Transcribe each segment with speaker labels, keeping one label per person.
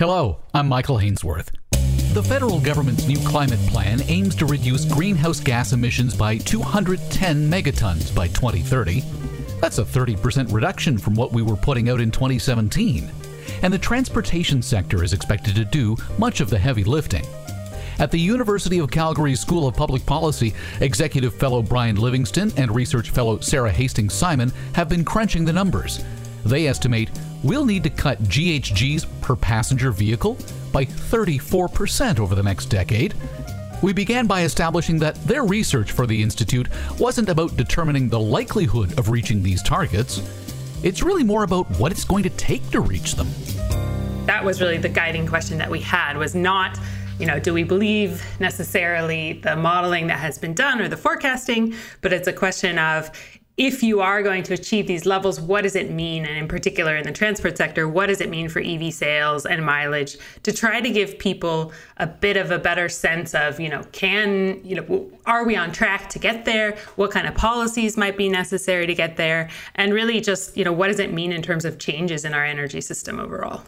Speaker 1: Hello, I'm Michael Hainsworth. The federal government's new climate plan aims to reduce greenhouse gas emissions by 210 megatons by 2030. That's a 30% reduction from what we were putting out in 2017. And the transportation sector is expected to do much of the heavy lifting. At the University of Calgary School of Public Policy, Executive Fellow Brian Livingston and Research Fellow Sarah Hastings Simon have been crunching the numbers. They estimate we'll need to cut GHGs per passenger vehicle by 34% over the next decade. We began by establishing that their research for the Institute wasn't about determining the likelihood of reaching these targets. It's really more about what it's going to take to reach them.
Speaker 2: That was really the guiding question that we had was not you know, do we believe necessarily the modeling that has been done or the forecasting? But it's a question of if you are going to achieve these levels, what does it mean? And in particular, in the transport sector, what does it mean for EV sales and mileage to try to give people a bit of a better sense of, you know, can, you know, are we on track to get there? What kind of policies might be necessary to get there? And really just, you know, what does it mean in terms of changes in our energy system overall?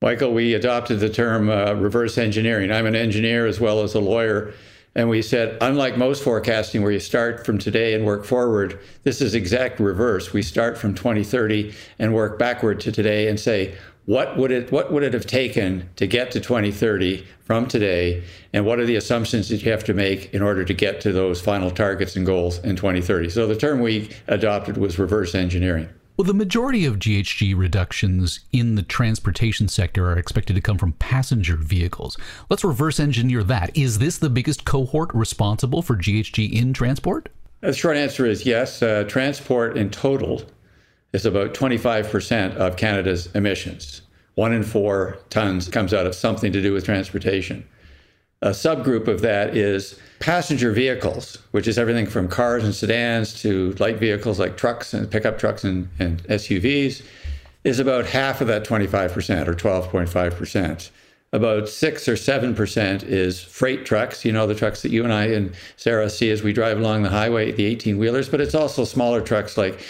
Speaker 3: Michael, we adopted the term uh, reverse engineering. I'm an engineer as well as a lawyer. And we said, unlike most forecasting where you start from today and work forward, this is exact reverse. We start from 2030 and work backward to today and say, what would it what would it have taken to get to 2030 from today? And what are the assumptions that you have to make in order to get to those final targets and goals in 2030 so the term we adopted was reverse engineering
Speaker 1: well, the majority of GHG reductions in the transportation sector are expected to come from passenger vehicles. Let's reverse engineer that. Is this the biggest cohort responsible for GHG in transport?
Speaker 3: The short answer is yes. Uh, transport in total is about 25% of Canada's emissions. One in four tons comes out of something to do with transportation. A subgroup of that is passenger vehicles, which is everything from cars and sedans to light vehicles like trucks and pickup trucks and, and SUVs, is about half of that 25% or 12.5%. About six or seven percent is freight trucks, you know, the trucks that you and I and Sarah see as we drive along the highway, the 18 wheelers, but it's also smaller trucks like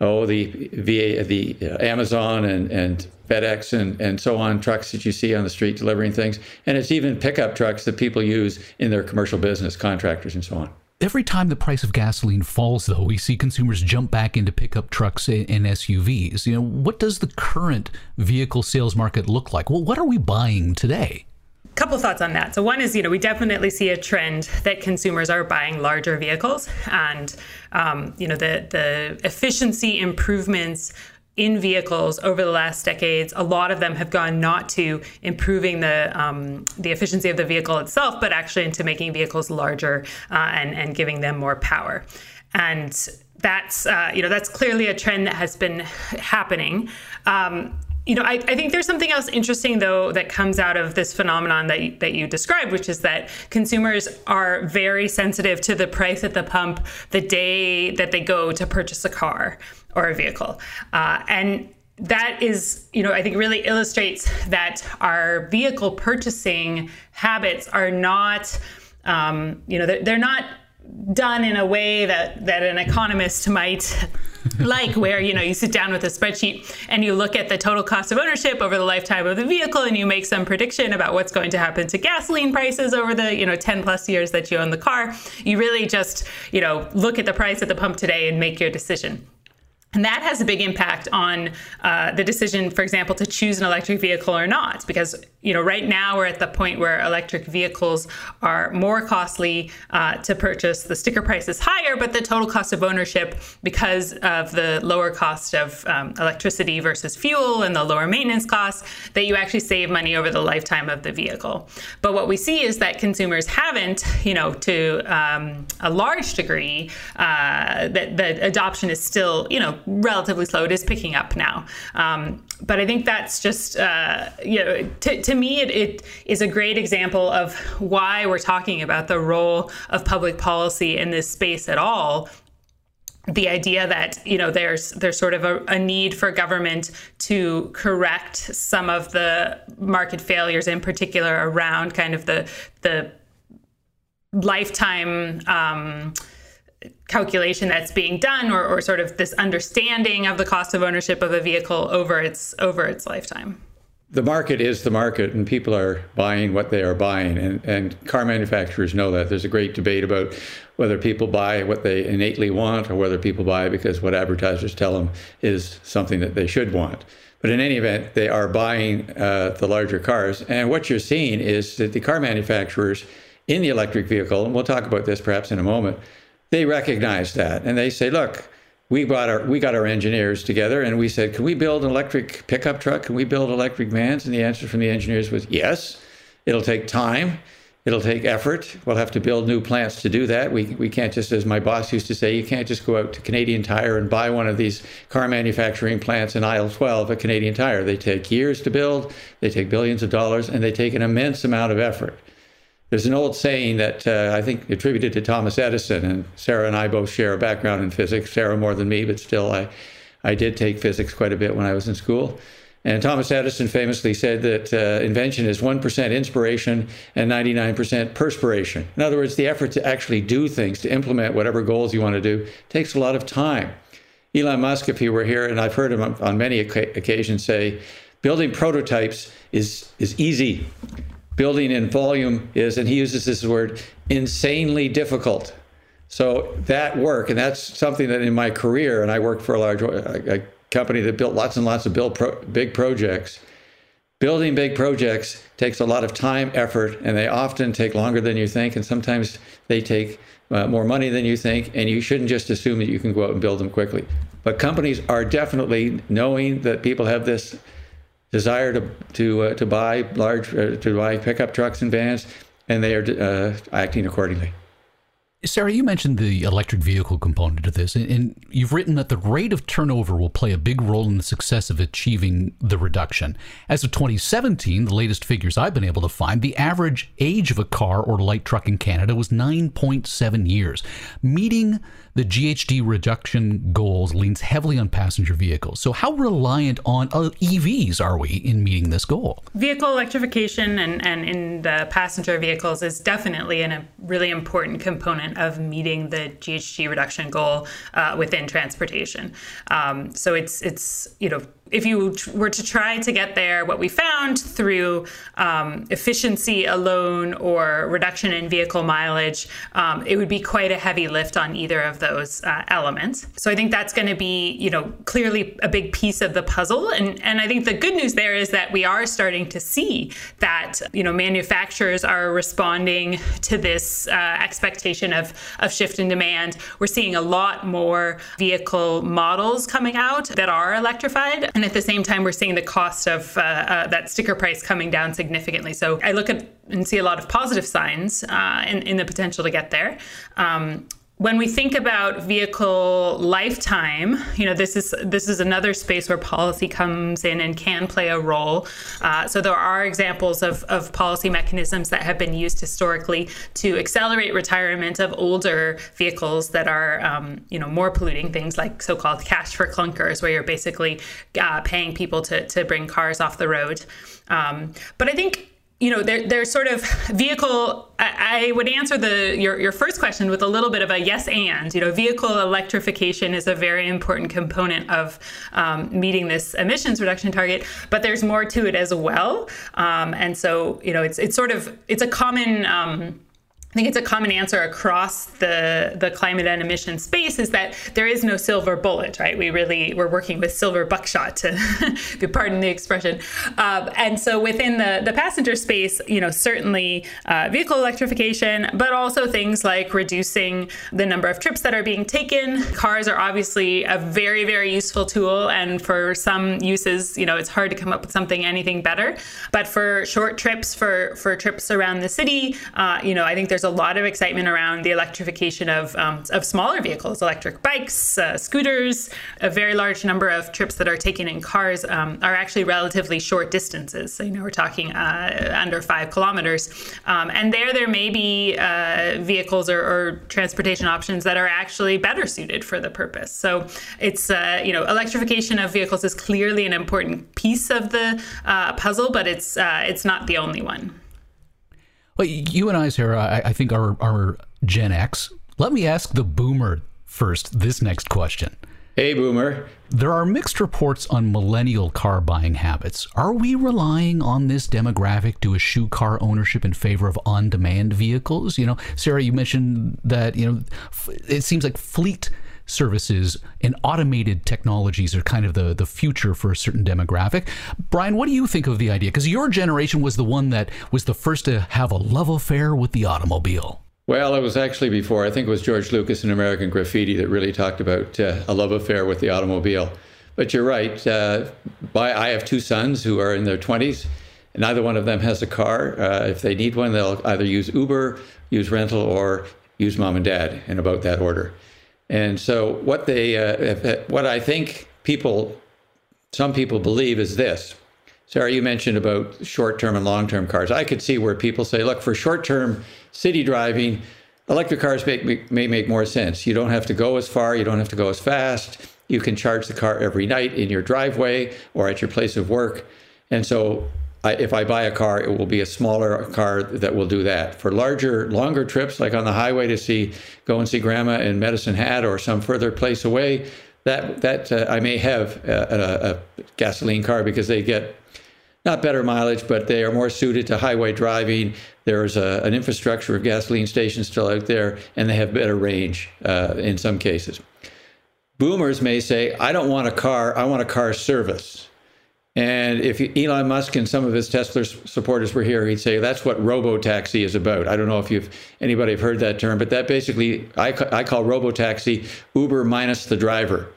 Speaker 3: oh, the VA, the uh, Amazon and, and FedEx and, and so on trucks that you see on the street delivering things. And it's even pickup trucks that people use in their commercial business, contractors and so on.
Speaker 1: Every time the price of gasoline falls, though, we see consumers jump back into pickup trucks and SUVs. You know, what does the current vehicle sales market look like? Well, what are we buying today?
Speaker 2: Couple thoughts on that. So one is, you know, we definitely see a trend that consumers are buying larger vehicles, and um, you know, the the efficiency improvements in vehicles over the last decades, a lot of them have gone not to improving the um, the efficiency of the vehicle itself, but actually into making vehicles larger uh, and and giving them more power. And that's uh, you know that's clearly a trend that has been happening. Um, you know, I, I, think there's something else interesting though that comes out of this phenomenon that that you described, which is that consumers are very sensitive to the price at the pump the day that they go to purchase a car or a vehicle, uh, and that is, you know, I think really illustrates that our vehicle purchasing habits are not, um, you know, they're, they're not done in a way that that an economist might like where you know you sit down with a spreadsheet and you look at the total cost of ownership over the lifetime of the vehicle and you make some prediction about what's going to happen to gasoline prices over the you know 10 plus years that you own the car you really just you know look at the price at the pump today and make your decision and that has a big impact on uh, the decision, for example, to choose an electric vehicle or not, because you know right now we're at the point where electric vehicles are more costly uh, to purchase. The sticker price is higher, but the total cost of ownership, because of the lower cost of um, electricity versus fuel and the lower maintenance costs, that you actually save money over the lifetime of the vehicle. But what we see is that consumers haven't, you know, to um, a large degree, uh, that the adoption is still, you know relatively slow. It is picking up now. Um, but I think that's just, uh, you know, to, to me, it, it is a great example of why we're talking about the role of public policy in this space at all the idea that you know there's there's sort of a, a, need for government to correct some of the market failures in particular around kind of the the lifetime um, calculation that's being done or, or sort of this understanding of the cost of ownership of a vehicle over its over its lifetime?
Speaker 3: The market is the market and people are buying what they are buying. And, and car manufacturers know that. There's a great debate about whether people buy what they innately want or whether people buy because what advertisers tell them is something that they should want. But in any event they are buying uh, the larger cars. And what you're seeing is that the car manufacturers in the electric vehicle and we'll talk about this perhaps in a moment they recognize that and they say look we brought our we got our engineers together and we said, "Can we build an electric pickup truck? Can we build electric vans?" And the answer from the engineers was yes. It'll take time. It'll take effort. We'll have to build new plants to do that. We, we can't just, as my boss used to say, you can't just go out to Canadian Tire and buy one of these car manufacturing plants in aisle 12 at Canadian Tire. They take years to build, they take billions of dollars, and they take an immense amount of effort. There's an old saying that uh, I think attributed to Thomas Edison, and Sarah and I both share a background in physics. Sarah more than me, but still, I, I did take physics quite a bit when I was in school. And Thomas Edison famously said that uh, invention is 1% inspiration and 99% perspiration. In other words, the effort to actually do things, to implement whatever goals you want to do, takes a lot of time. Elon Musk, if he were here, and I've heard him on many occasions say, building prototypes is, is easy building in volume is, and he uses this word, insanely difficult. So that work, and that's something that in my career, and I worked for a large a, company that built lots and lots of build pro, big projects. Building big projects takes a lot of time, effort, and they often take longer than you think, and sometimes they take uh, more money than you think, and you shouldn't just assume that you can go out and build them quickly. But companies are definitely knowing that people have this desire to to uh, to buy large uh, to buy pickup trucks and vans, and they are uh, acting accordingly.
Speaker 1: Sarah, you mentioned the electric vehicle component of this, and you've written that the rate of turnover will play a big role in the success of achieving the reduction. As of 2017, the latest figures I've been able to find, the average age of a car or light truck in Canada was 9.7 years. Meeting the GHG reduction goals leans heavily on passenger vehicles. So, how reliant on uh, EVs are we in meeting this goal?
Speaker 2: Vehicle electrification and, and in the passenger vehicles is definitely an, a really important component of meeting the GHG reduction goal uh, within transportation. Um, so, it's it's you know if you were to try to get there, what we found through um, efficiency alone or reduction in vehicle mileage, um, it would be quite a heavy lift on either of those uh, elements. So I think that's going to be, you know, clearly a big piece of the puzzle. And and I think the good news there is that we are starting to see that, you know, manufacturers are responding to this uh, expectation of of shift in demand. We're seeing a lot more vehicle models coming out that are electrified and at the same time, we're seeing the cost of uh, uh, that sticker price coming down significantly. So I look at and see a lot of positive signs uh, in, in the potential to get there. Um, when we think about vehicle lifetime, you know, this is this is another space where policy comes in and can play a role. Uh, so there are examples of, of policy mechanisms that have been used historically to accelerate retirement of older vehicles that are, um, you know, more polluting. Things like so-called cash for clunkers, where you're basically uh, paying people to to bring cars off the road. Um, but I think you know, there, there's sort of vehicle. I, I, would answer the your, your first question with a little bit of a yes and. You know, vehicle electrification is a very important component of um, meeting this emissions reduction target, but there's more to it as well. Um, and so, you know, it's it's sort of it's a common. Um, I think it's a common answer across the the climate and emission space is that there is no silver bullet, right? We really we're working with silver buckshot to pardon the expression. Uh, and so within the the passenger space, you know, certainly uh, vehicle electrification, but also things like reducing the number of trips that are being taken. Cars are obviously a very very useful tool, and for some uses, you know, it's hard to come up with something anything better. But for short trips, for for trips around the city, uh, you know, I think there's there's a lot of excitement around the electrification of, um, of smaller vehicles, electric bikes, uh, scooters. A very large number of trips that are taken in cars um, are actually relatively short distances. So, you know, we're talking uh, under five kilometers. Um, and there, there may be uh, vehicles or, or, transportation options that are actually better suited for the purpose. So it's, uh, you know, electrification of vehicles is clearly an important piece of the uh, puzzle, but it's, uh, it's not the only one.
Speaker 1: Well, you and I, Sarah, I, I think are, are Gen X. Let me ask the boomer first this next question.
Speaker 3: Hey, Boomer.
Speaker 1: There are mixed reports on millennial car buying habits. Are we relying on this demographic to eschew car ownership in favor of on-demand vehicles? You know, Sarah, you mentioned that you know it seems like fleet services and automated technologies are kind of the, the future for a certain demographic. Brian, what do you think of the idea? Because your generation was the one that was the first to have a love affair with the automobile.
Speaker 3: Well, it was actually before. I think it was George Lucas in American Graffiti that really talked about uh, a love affair with the automobile. But you're right. Uh, by, I have two sons who are in their 20s. Neither one of them has a car. Uh, if they need one, they'll either use Uber, use rental, or use mom and dad in about that order. And so, what they, uh, what I think people, some people believe is this. Sarah, you mentioned about short-term and long-term cars. I could see where people say, look, for short-term city driving, electric cars make, may make more sense. You don't have to go as far, you don't have to go as fast. You can charge the car every night in your driveway or at your place of work. And so I, if I buy a car, it will be a smaller car that will do that. For larger, longer trips, like on the highway to see, go and see grandma in Medicine Hat or some further place away, that that uh, I may have a, a, a, gasoline car because they get not better mileage, but they are more suited to highway driving. There's a, an infrastructure of gasoline stations still out there, and they have better range uh, in some cases. Boomers may say, I don't want a car, I want a car service. And if Elon Musk and some of his Tesla supporters were here, he'd say that's what robo-taxi is about. I don't know if you've anybody have heard that term, but that basically I, I call robo-taxi Uber minus the driver.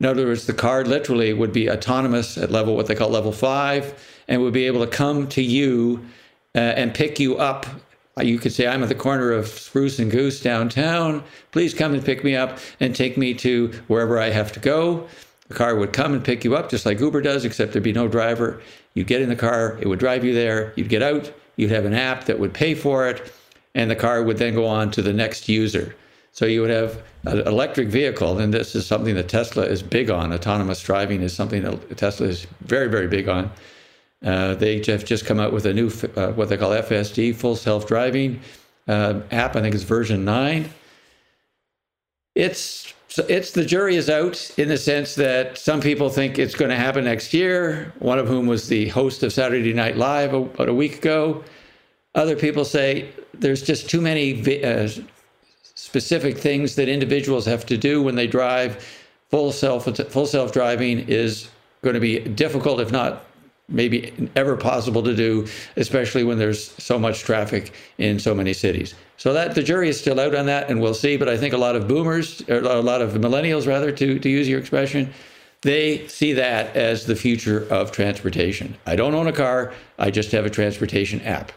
Speaker 3: In other words, the car literally would be autonomous at level, what they call level five, and would be able to come to you uh, and pick you up. You could say, I'm at the corner of Spruce and Goose downtown. Please come and pick me up and take me to wherever I have to go. The car would come and pick you up just like Uber does, except there'd be no driver. You'd get in the car, it would drive you there. You'd get out, you'd have an app that would pay for it, and the car would then go on to the next user. So you would have an electric vehicle, and this is something that Tesla is big on. Autonomous driving is something that Tesla is very, very big on. Uh, they have just come out with a new, uh, what they call FSD, full self-driving uh, app. I think it's version nine. It's it's the jury is out in the sense that some people think it's going to happen next year. One of whom was the host of Saturday Night Live about a week ago. Other people say there's just too many uh, specific things that individuals have to do when they drive. Full self full self driving is going to be difficult, if not maybe ever possible to do, especially when there's so much traffic in so many cities. So that the jury is still out on that, and we'll see. But I think a lot of boomers, or a lot of millennials, rather, to to use your expression, they see that as the future of transportation. I don't own a car; I just have a transportation app.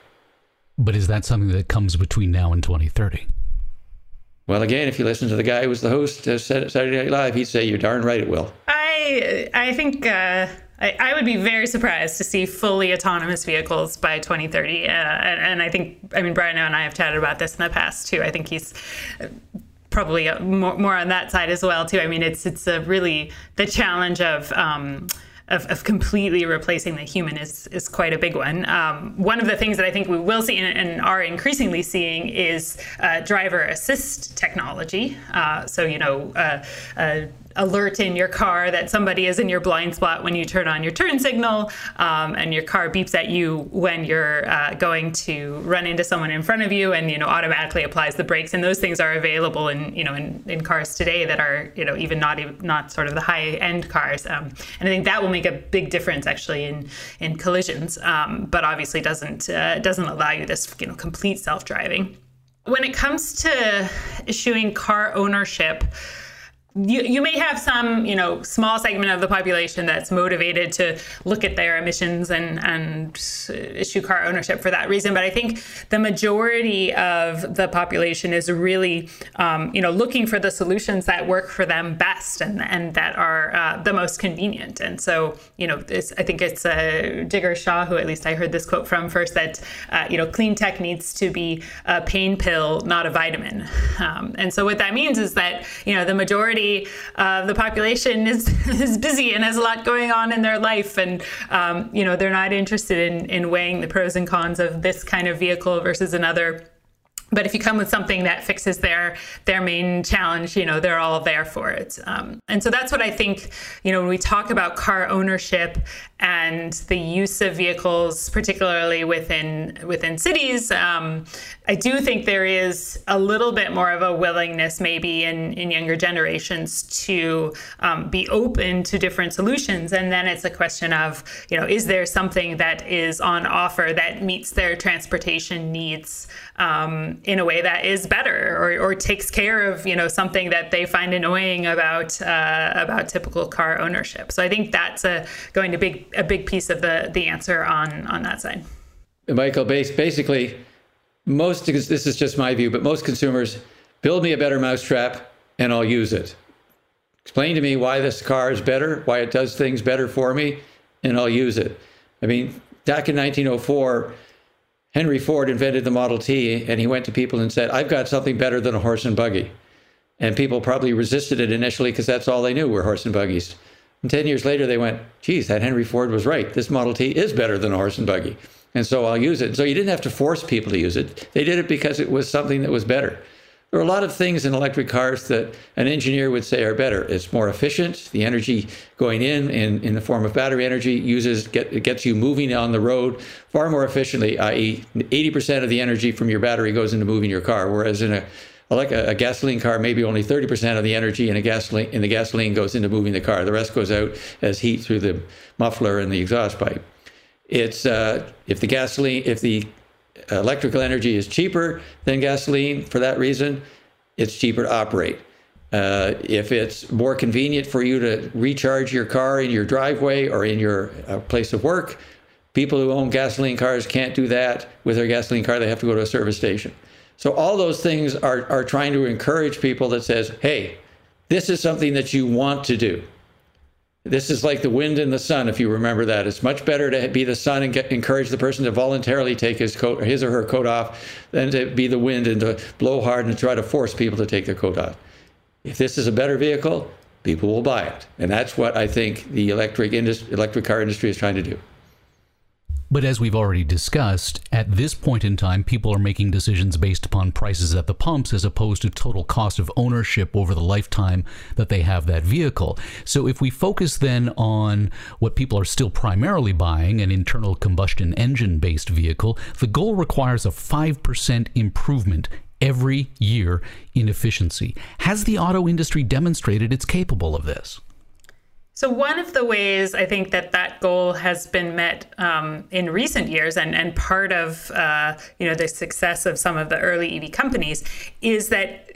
Speaker 1: But is that something that comes between now and 2030?
Speaker 3: Well, again, if you listen to the guy who was the host of Saturday Night Live, he'd say, "You're darn right, it will."
Speaker 2: I I think uh, I, I, would be very surprised to see fully autonomous vehicles by 2030. Uh, and, and, I think, I mean, Brian and I have chatted about this in the past too. I think he's probably more, more on that side as well too. I mean, it's it's a really the challenge of. Um, of, of, completely replacing the human is is quite a big one. Um, one of the things that I think we will see and, and are increasingly seeing is uh, driver assist technology. Uh, so you know. Uh, uh alert in your car that somebody is in your blind spot when you turn on your turn signal, um, and your car beeps at you when you're uh, going to run into someone in front of you, and you know automatically applies the brakes. And those things are available in you know in, in cars today that are you know even not even, not sort of the high end cars. Um, and I think that will make a big difference actually in in collisions, um, but obviously doesn't uh, doesn't allow you this you know complete self driving. When it comes to issuing car ownership you, you may have some, you know, small segment of the population that's motivated to look at their emissions and, and issue car ownership for that reason. But I think the majority of the population is really, um, you know, looking for the solutions that work for them best and, and that are uh, the most convenient. And so, you know, I think it's uh, Jigar Shah, who at least I heard this quote from first, that, uh, you know, clean tech needs to be a pain pill, not a vitamin. Um, and so what that means is that, you know, the majority uh, the population is is busy and has a lot going on in their life, and um, you know they're not interested in in weighing the pros and cons of this kind of vehicle versus another but if you come with something that fixes their their main challenge you know they're all there for it. Um, and so that's what i think you know when we talk about car ownership and the use of vehicles particularly within within cities um, i do think there is a little bit more of a willingness maybe in in younger generations to um, be open to different solutions. And then it's a question of you know is there something that is on offer that meets their transportation needs in a way that is better or, or takes care of you know something that they find annoying about uh, about typical car ownership. So I think that's a going to be a big piece of the the answer on on that side.
Speaker 3: Michael, basically, most this is just my view, but most consumers build me a better mousetrap and I'll use it. Explain to me why this car is better, why it does things better for me, and I'll use it. I mean, back in 1904 Henry Ford invented the Model T and he went to people and said, I've got something better than a horse and buggy. And people probably resisted it initially because that's all they knew were horse and buggies. And 10 years later, they went, geez, that Henry Ford was right. This Model T is better than a horse and buggy. And so I'll use it. So you didn't have to force people to use it. They did it because it was something that was better. There are a lot of things in electric cars that an engineer would say are better. It's more efficient. The energy going in in, in the form of battery energy uses get it gets you moving on the road far more efficiently. I.e., 80% of the energy from your battery goes into moving your car, whereas in a like a, a, gasoline car, maybe only 30% of the energy in a gasoline in the gasoline goes into moving the car. The rest goes out as heat through the muffler and the exhaust pipe. It's uh, if the gasoline if the electrical energy is cheaper than gasoline for that reason, it's cheaper to operate. Uh, if it's more convenient for you to recharge your car in your driveway or in your uh, place of work, people who own gasoline cars can't do that with their gasoline car. They have to go to a service station. So all those things are, are trying to encourage people that says, hey, this is something that you want to do. This is like the wind and the sun, if you remember that. It's much better to be the sun and get, encourage the person to voluntarily take his coat, his or her coat off, than to be the wind and to blow hard and try to force people to take their coat off. If this is a better vehicle, people will buy it, and that's what I think the electric industry, electric car industry is trying to do.
Speaker 1: But as we've already discussed, at this point in time, people are making decisions based upon prices at the pumps as opposed to total cost of ownership over the lifetime that they have that vehicle. So if we focus then on what people are still primarily buying, an internal combustion engine based vehicle, the goal requires a 5% improvement every year in efficiency. Has the auto industry demonstrated it's capable of this?
Speaker 2: So one of the ways I think that that goal has been met um, in recent years, and, and part of uh, you know the success of some of the early EV companies, is that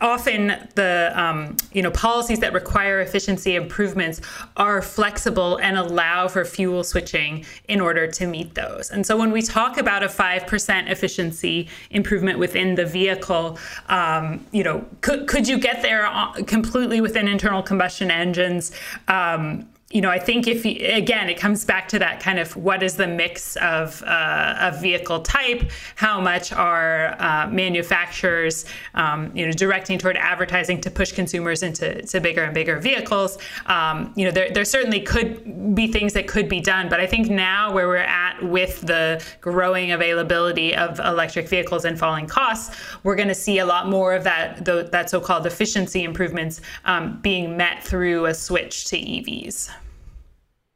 Speaker 2: often the um, you know policies that require efficiency improvements are flexible and allow for fuel switching in order to meet those. And so when we talk about a five percent efficiency improvement within the vehicle, um, you know, could could you get there uh, completely within internal combustion engines? Um, you know, I think if you, again, it comes back to that kind of what is the mix of uh, of vehicle type, how much are uh, manufacturers, um, you know, directing toward advertising to push consumers into to bigger and bigger vehicles. Um, you know, there, there certainly could be things that could be done, but I think now where we're at with the growing availability of electric vehicles and falling costs, we're going to see a lot more of that the, that so-called efficiency improvements um, being met through a switch to EVs.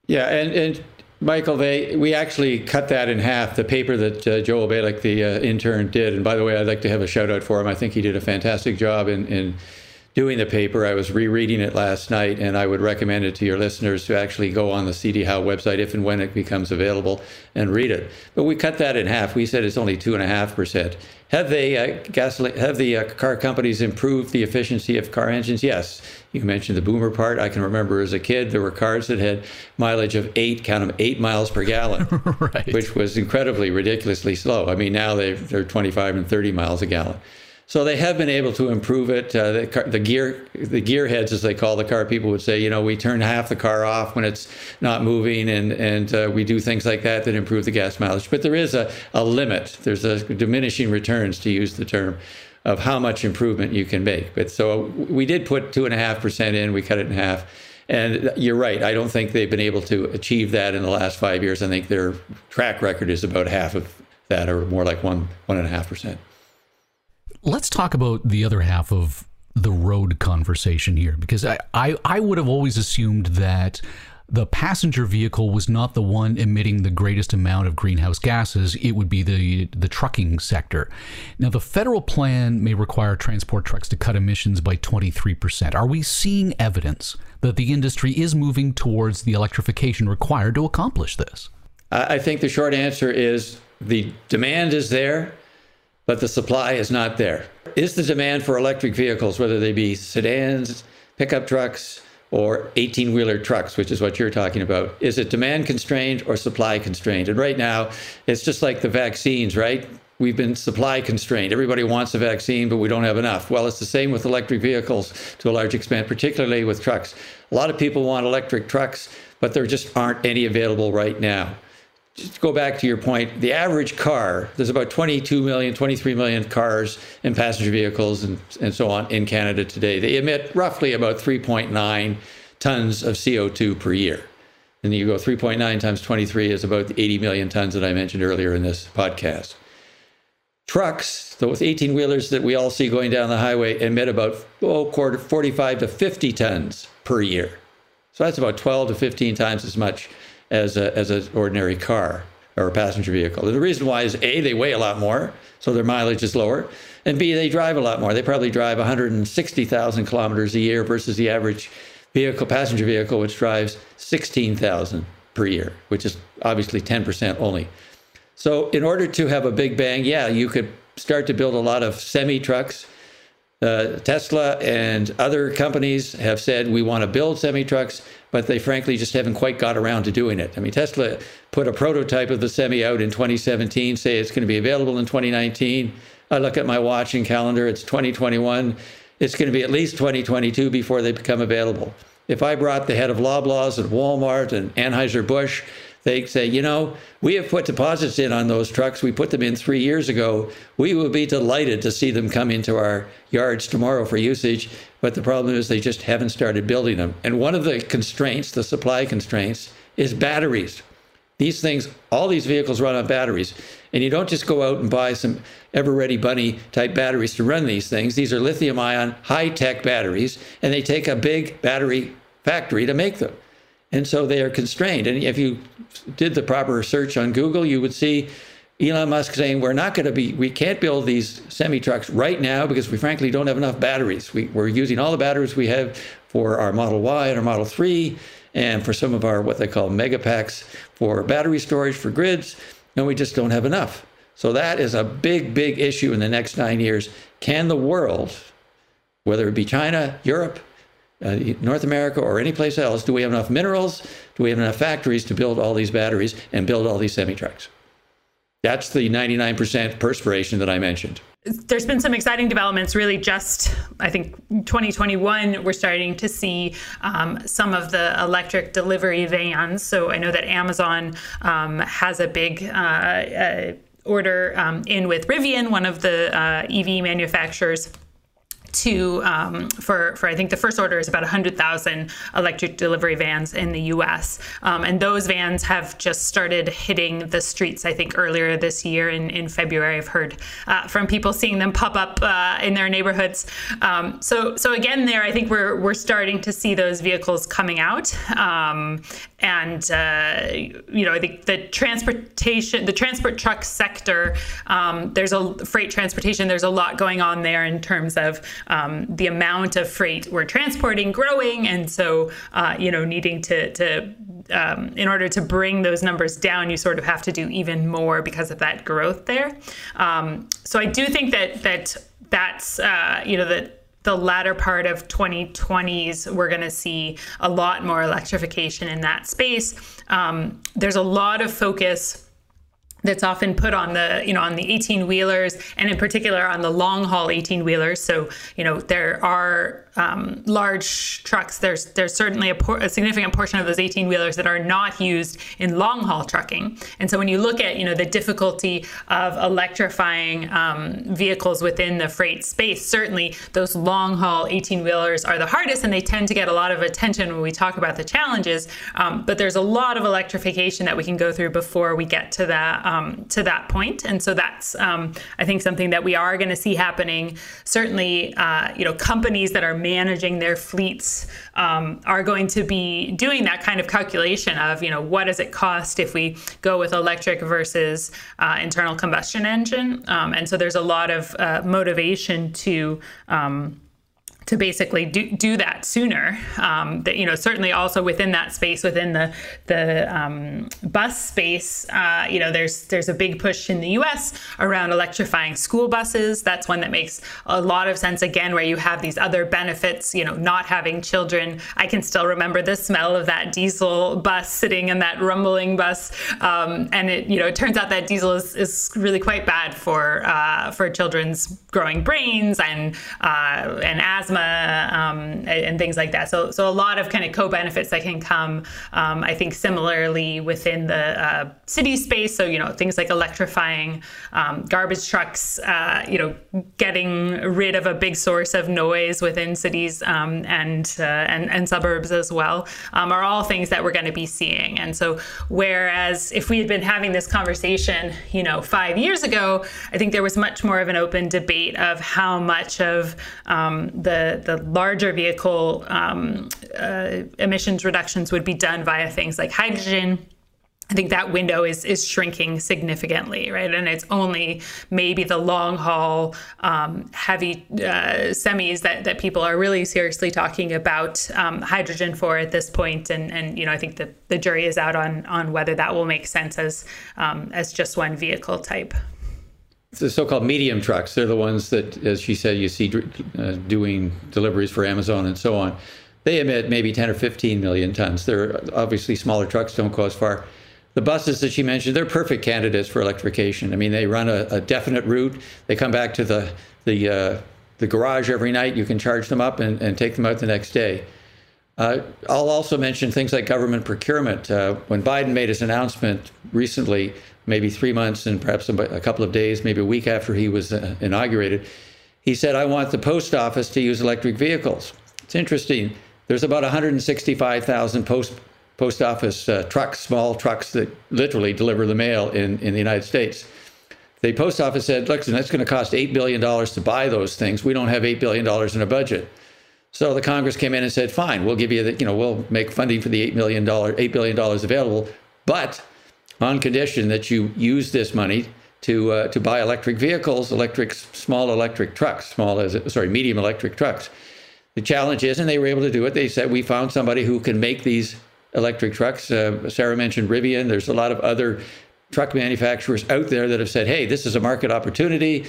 Speaker 3: Yeah, and, and Michael, they we actually cut that in half. The paper that uh, Joel Balick, the uh, intern, did. And by the way, I'd like to have a shout out for him. I think he did a fantastic job in, in doing the paper. I was rereading it last night, and I would recommend it to your listeners to actually go on the CD Howe website if and when it becomes available and read it. But we cut that in half. We said it's only two and a half percent. Have they uh, gasoline? Have the uh, car companies improved the efficiency of car engines? Yes. You mentioned the boomer part. I can remember as a kid there were cars that had mileage of eight, count them, eight miles per gallon, right. which was incredibly ridiculously slow. I mean, now they they're 25 and 30 miles a gallon. So they have been able to improve it. Uh, the, the, gear, the gearheads, as they call the car, people would say, you know, we turn half the car off when it's not moving, and and uh, we do things like that that improve the gas mileage. But there is a, a limit. There's a diminishing returns, to use the term, of how much improvement you can make. But so we did put two and a half percent in. We cut it in half. And you're right. I don't think they've been able to achieve that in the last five years. I think their track record is about half of that, or more like one one and a half percent.
Speaker 1: Let's talk about the other half of the road conversation here, because I, I, I would have always assumed that the passenger vehicle was not the one emitting the greatest amount of greenhouse gases. It would be the the trucking sector. Now, the federal plan may require transport trucks to cut emissions by 23%. Are we seeing evidence that the industry is moving towards the electrification required to accomplish this?
Speaker 3: I think the short answer is the demand is there, but the supply is not there. Is the demand for electric vehicles, whether they be sedans, pickup trucks, or 18 wheeler trucks, which is what you're talking about. Is it demand constrained or supply constrained? And right now, it's just like the vaccines, right? We've been supply constrained. Everybody wants a vaccine, but we don't have enough. Well, it's the same with electric vehicles to a large extent, particularly with trucks. A lot of people want electric trucks, but there just aren't any available right now just to go back to your point, the average car, there's about 22 million, 23 million cars and passenger vehicles and, and so on in Canada today. They emit roughly about 3.9 tons of CO2 per year. And you go 3.9 times 23 is about the 80 million tons that I mentioned earlier in this podcast. Trucks, those 18 wheelers that we all see going down the highway, emit about oh, quarter, 45 to 50 tons per year. So that's about 12 to 15 times as much as a, as an ordinary car or a passenger vehicle. The reason why is A, they weigh a lot more, so their mileage is lower, and B, they drive a lot more. They probably drive 160,000 kilometers a year versus the average vehicle, passenger vehicle, which drives 16,000 per year, which is obviously 10% only. So, in order to have a big bang, yeah, you could start to build a lot of semi trucks. Uh, Tesla and other companies have said we want to build semi trucks, but they frankly just haven't quite got around to doing it. I mean, Tesla put a prototype of the Semi out in 2017, say it's going to be available in 2019. I look at my watch and calendar, it's 2021. It's going to be at least 2022 before they become available. If I brought the head of Loblaws and Walmart and Anheuser-Busch they say, you know, we have put deposits in on those trucks. We put them in three years ago. We will be delighted to see them come into our yards tomorrow for usage. But the problem is they just haven't started building them. And one of the constraints, the supply constraints, is batteries. These things, all these vehicles run on batteries. And you don't just go out and buy some ever ready bunny type batteries to run these things. These are lithium ion, high tech batteries, and they take a big battery factory to make them. And so they are constrained. And if you did the proper search on Google, you would see Elon Musk saying, We're not going to be, we can't build these semi trucks right now because we frankly don't have enough batteries. We, we're using all the batteries we have for our Model Y and our Model 3 and for some of our what they call mega packs for battery storage for grids, and we just don't have enough. So that is a big, big issue in the next nine years. Can the world, whether it be China, Europe, uh, North America or any place else, do we have enough minerals? Do we have enough factories to build all these batteries and build all these semi trucks? That's the 99% perspiration that I mentioned.
Speaker 2: There's been some exciting developments, really. Just, I think, 2021, we're starting to see um, some of the electric delivery vans. So I know that Amazon um, has a big uh, uh, order um, in with Rivian, one of the uh, EV manufacturers to um, for for I think the first order is about 100,000 electric delivery vans in the U.S. Um, and those vans have just started hitting the streets. I think earlier this year in, in February, I've heard uh, from people seeing them pop up uh, in their neighborhoods. Um, so so again, there I think we're we're starting to see those vehicles coming out. Um, and uh, you know I think the transportation, the transport truck sector, um, there's a freight transportation. There's a lot going on there in terms of um, the amount of freight we're transporting growing, and so uh, you know needing to to um, in order to bring those numbers down, you sort of have to do even more because of that growth there. Um, so I do think that that that's uh, you know that the latter part of 2020s, we're going to see a lot more electrification in that space. Um, there's a lot of focus that's often put on the you know on the 18 wheelers and in particular on the long haul 18 wheelers. So you know there are um, large trucks, there's there's certainly a, por- a significant portion of those 18 wheelers that are not used in long haul trucking. And so when you look at you know the difficulty of electrifying um, vehicles within the freight space, certainly those long haul 18 wheelers are the hardest, and they tend to get a lot of attention when we talk about the challenges. Um, but there's a lot of electrification that we can go through before we get to that um, to that point. And so that's um, I think something that we are going to see happening. Certainly, uh, you know, companies that are managing their fleets um, are going to be doing that kind of calculation of, you know, what does it cost if we go with electric versus uh, internal combustion engine? Um, and so there's a lot of uh, motivation to um, to basically do, do that sooner. Um, that you know certainly also within that space, within the the um, bus space, uh, you know there's there's a big push in the U.S. around electrifying school buses. That's one that makes a lot of sense. Again, where you have these other benefits, you know, not having children. I can still remember the smell of that diesel bus sitting in that rumbling bus, um, and it you know it turns out that diesel is, is really quite bad for uh, for children's growing brains and uh, and asthma asthma um, and things like that. So, so a lot of kind of co-benefits that can come. Um, I think similarly within the uh, city space. So you know things like electrifying um, garbage trucks. Uh, you know, getting rid of a big source of noise within cities um, and, uh, and and suburbs as well um, are all things that we're going to be seeing. And so whereas if we had been having this conversation, you know, five years ago, I think there was much more of an open debate of how much of um, the the larger vehicle um, uh, emissions reductions would be done via things like hydrogen. I think that window is is shrinking significantly, right? And it's only maybe the long haul um, heavy uh, semis that, that people are really seriously talking about um, hydrogen for at this point. And and you know I think the, the jury is out on on whether that will make sense as um, as just one vehicle type
Speaker 3: the so-called medium trucks. They're the ones that, as she said, you see uh, doing deliveries for Amazon and so on. They emit maybe 10 or 15 million tons. They're obviously smaller trucks, don't go as far. The buses that she mentioned, they're perfect candidates for electrification. I mean, they run a, a definite route. They come back to the the uh, the garage every night. You can charge them up and, and take them out the next day. Uh, I'll also mention things like government procurement. Uh, when Biden made his announcement recently maybe three months and perhaps a couple of days, maybe a week after he was uh, inaugurated, he said, I want the post office to use electric vehicles. It's interesting. There's about 165,000 post post office uh, trucks, small trucks that literally deliver the mail in, in the United States. The post office said, look, that's going to cost $8 billion to buy those things. We don't have $8 billion in a budget. So the Congress came in and said, fine, we'll give you the, you know, we'll make funding for the $8 million, $8 billion available, but on condition that you use this money to uh, to buy electric vehicles, electric small electric trucks, small as sorry medium electric trucks. The challenge is, and they were able to do it. They said we found somebody who can make these electric trucks. Uh, Sarah mentioned Rivian. There's a lot of other truck manufacturers out there that have said, hey, this is a market opportunity.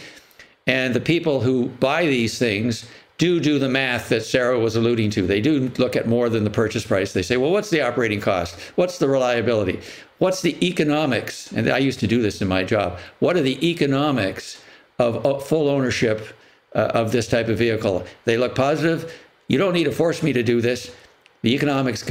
Speaker 3: And the people who buy these things do do the math that Sarah was alluding to. They do look at more than the purchase price. They say, well, what's the operating cost? What's the reliability? What's the economics? And I used to do this in my job. What are the economics of full ownership uh, of this type of vehicle? They look positive. You don't need to force me to do this. The economics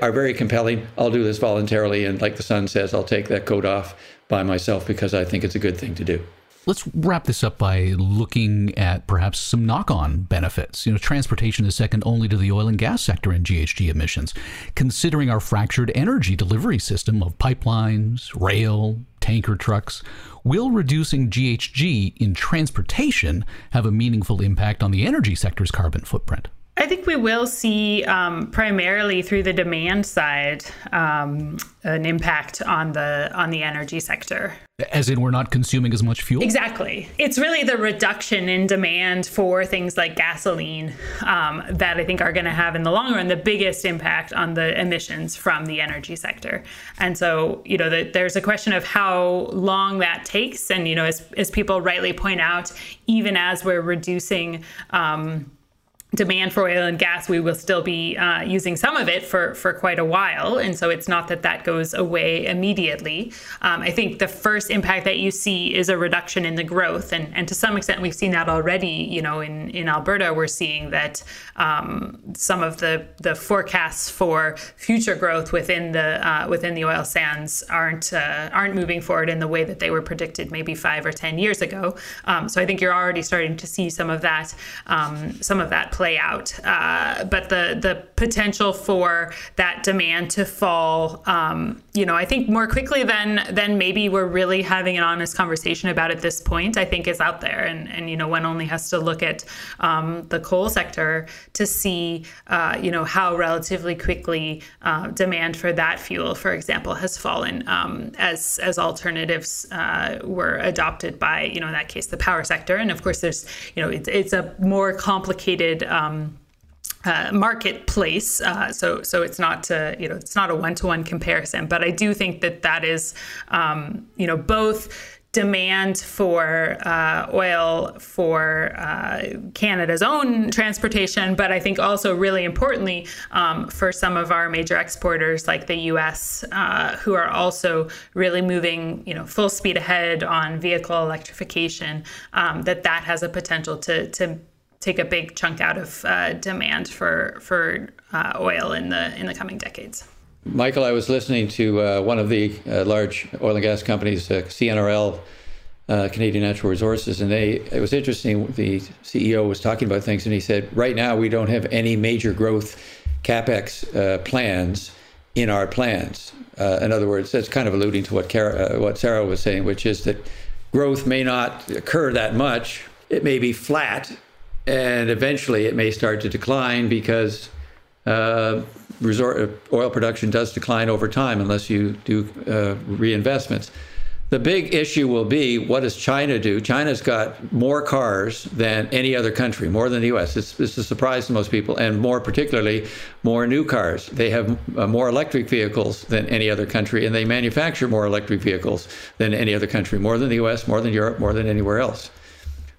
Speaker 3: are very compelling. I'll do this voluntarily. And like the son says, I'll take that coat off by myself because I think it's a good thing to do.
Speaker 1: Let's wrap this up by looking at perhaps some knock-on benefits. You know, transportation is second only to the oil and gas sector in GHG emissions. Considering our fractured energy delivery system of pipelines, rail, tanker trucks, will reducing GHG in transportation have a meaningful impact on the energy sector's carbon footprint?
Speaker 2: I think we will see um, primarily through the demand side um, an impact on the on the energy sector.
Speaker 1: As in, we're not consuming as much fuel.
Speaker 2: Exactly. It's really the reduction in demand for things like gasoline um, that I think are going to have in the long run the biggest impact on the emissions from the energy sector. And so, you know, the, there's a question of how long that takes. And you know, as as people rightly point out, even as we're reducing um, demand for oil and gas, we will still be uh, using some of it for, for quite a while. And so it's not that that goes away immediately. Um, I think the first impact that you see is a reduction in the growth. And, and to some extent, we've seen that already. You know, in, in Alberta, we're seeing that um, some of the, the forecasts for future growth within the uh, within the oil sands aren't uh, aren't moving forward in the way that they were predicted maybe five or ten years ago. Um, so I think you're already starting to see some of that um, some of that play out. Uh, but the the potential for that demand to fall, um, you know, I think more quickly than than maybe we're really having an honest conversation about at this point. I think is out there, and and you know, one only has to look at um, the coal sector to see, uh, you know, how relatively quickly uh, demand for that fuel, for example, has fallen um, as as alternatives uh, were adopted by, you know, in that case, the power sector. And of course, there's, you know, it's, it's a more complicated um, uh, marketplace. Uh, so so it's not to, you know it's not a one to one comparison, but I do think that that is um, you know both demand for uh, oil for uh, Canada's own transportation, but I think also really importantly um, for some of our major exporters like the U.S., uh, who are also really moving, you know, full speed ahead on vehicle electrification. Um, that that has a potential to to take a big chunk out of uh, demand for for uh, oil in the in the coming decades.
Speaker 3: Michael, I was listening to uh, one of the uh, large oil and gas companies, uh, CNRL, uh, Canadian Natural Resources, and they it was interesting. The CEO was talking about things, and he said, "Right now, we don't have any major growth capex plans in our plans." in other words, that's kind of alluding to what Cara, what Sarah was saying, which is that growth may not occur that much. It may be flat and eventually it may start to decline because uh, resort oil production does decline over time unless you do uh, reinvestments. The big issue will be what does China do? China's got more cars than any other country, more than the U.S. It's, it's a surprise to most people, and more particularly, more new cars. They have uh, more electric vehicles than any other country, and they manufacture more electric vehicles than any other country, more than the U.S., more than Europe, more than anywhere else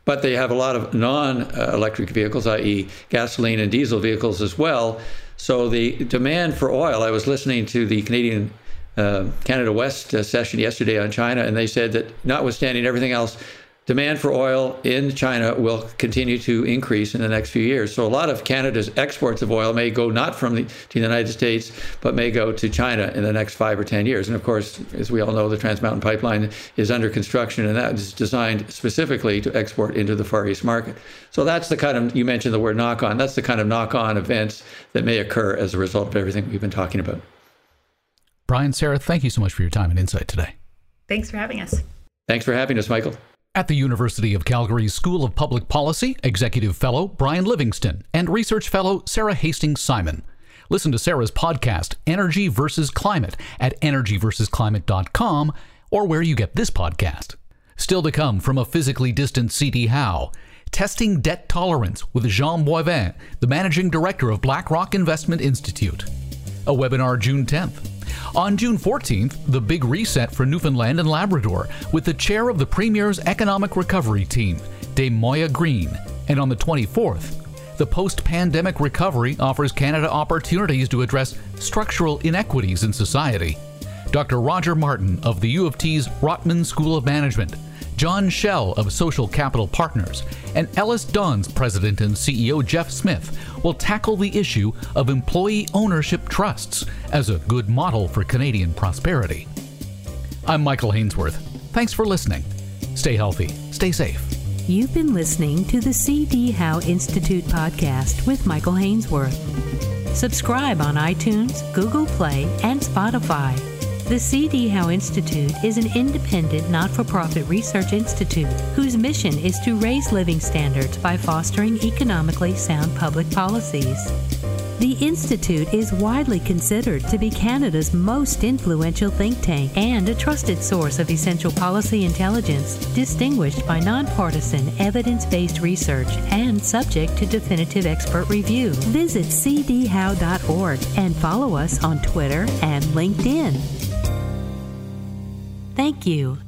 Speaker 3: but they have a lot of non-electric vehicles, i.e., gasoline and diesel vehicles as well. So the demand for oil. I was listening to the Canadian uh, Canada West uh, session yesterday on China, and they said that notwithstanding everything else, demand for oil in China will continue to increase in the next few years. So a lot of Canada's exports of oil may go not from the, to the United States, but may go to China in the next five or 10 years. And of course, as we all know, the Trans Mountain Pipeline is under construction, and that is designed specifically to export into the Far East market. So that's the kind of, you mentioned the word knock on, that's the kind of knock on events that may occur as a result of everything we've been talking about.
Speaker 1: Brian, Sarah, thank you so much for your time and insight today.
Speaker 2: Thanks for having us.
Speaker 3: Thanks for having us, Michael.
Speaker 1: At the University of Calgary's School of Public Policy, Executive Fellow Brian Livingston and Research Fellow Sarah Hastings Simon. Listen to Sarah's podcast, Energy versus Climate, at energyversusclimate.com or where you get this podcast. Still to come from a physically distant CD Howe, testing debt tolerance with Jean Boivin, the managing director of BlackRock Investment Institute. A webinar June 10th. On June 14th, the big reset for Newfoundland and Labrador with the chair of the Premier's Economic Recovery Team, Dame Moya Greene. And on the 24th, the post pandemic recovery offers Canada opportunities to address structural inequities in society. Dr. Roger Martin of the U of T's Rotman School of Management Jon Shell of Social Capital Partners, and EllisDon's president and CEO Geoff Smith will tackle the issue of employee ownership trusts as a good model for Canadian prosperity. I'm Michael Hainsworth. Thanks for listening. Stay healthy, stay safe.
Speaker 4: You've been listening to the C.D. Howe Institute podcast with Michael Hainsworth. Subscribe on iTunes, Google Play, and Spotify. The C.D. Howe Institute is an independent, not for profit research institute whose mission is to raise living standards by fostering economically sound public policies. The Institute is widely considered to be Canada's most influential think tank and a trusted source of essential policy intelligence, distinguished by nonpartisan, evidence based research and subject to definitive expert review. Visit cdhowe.org and follow us on Twitter and LinkedIn. Thank you.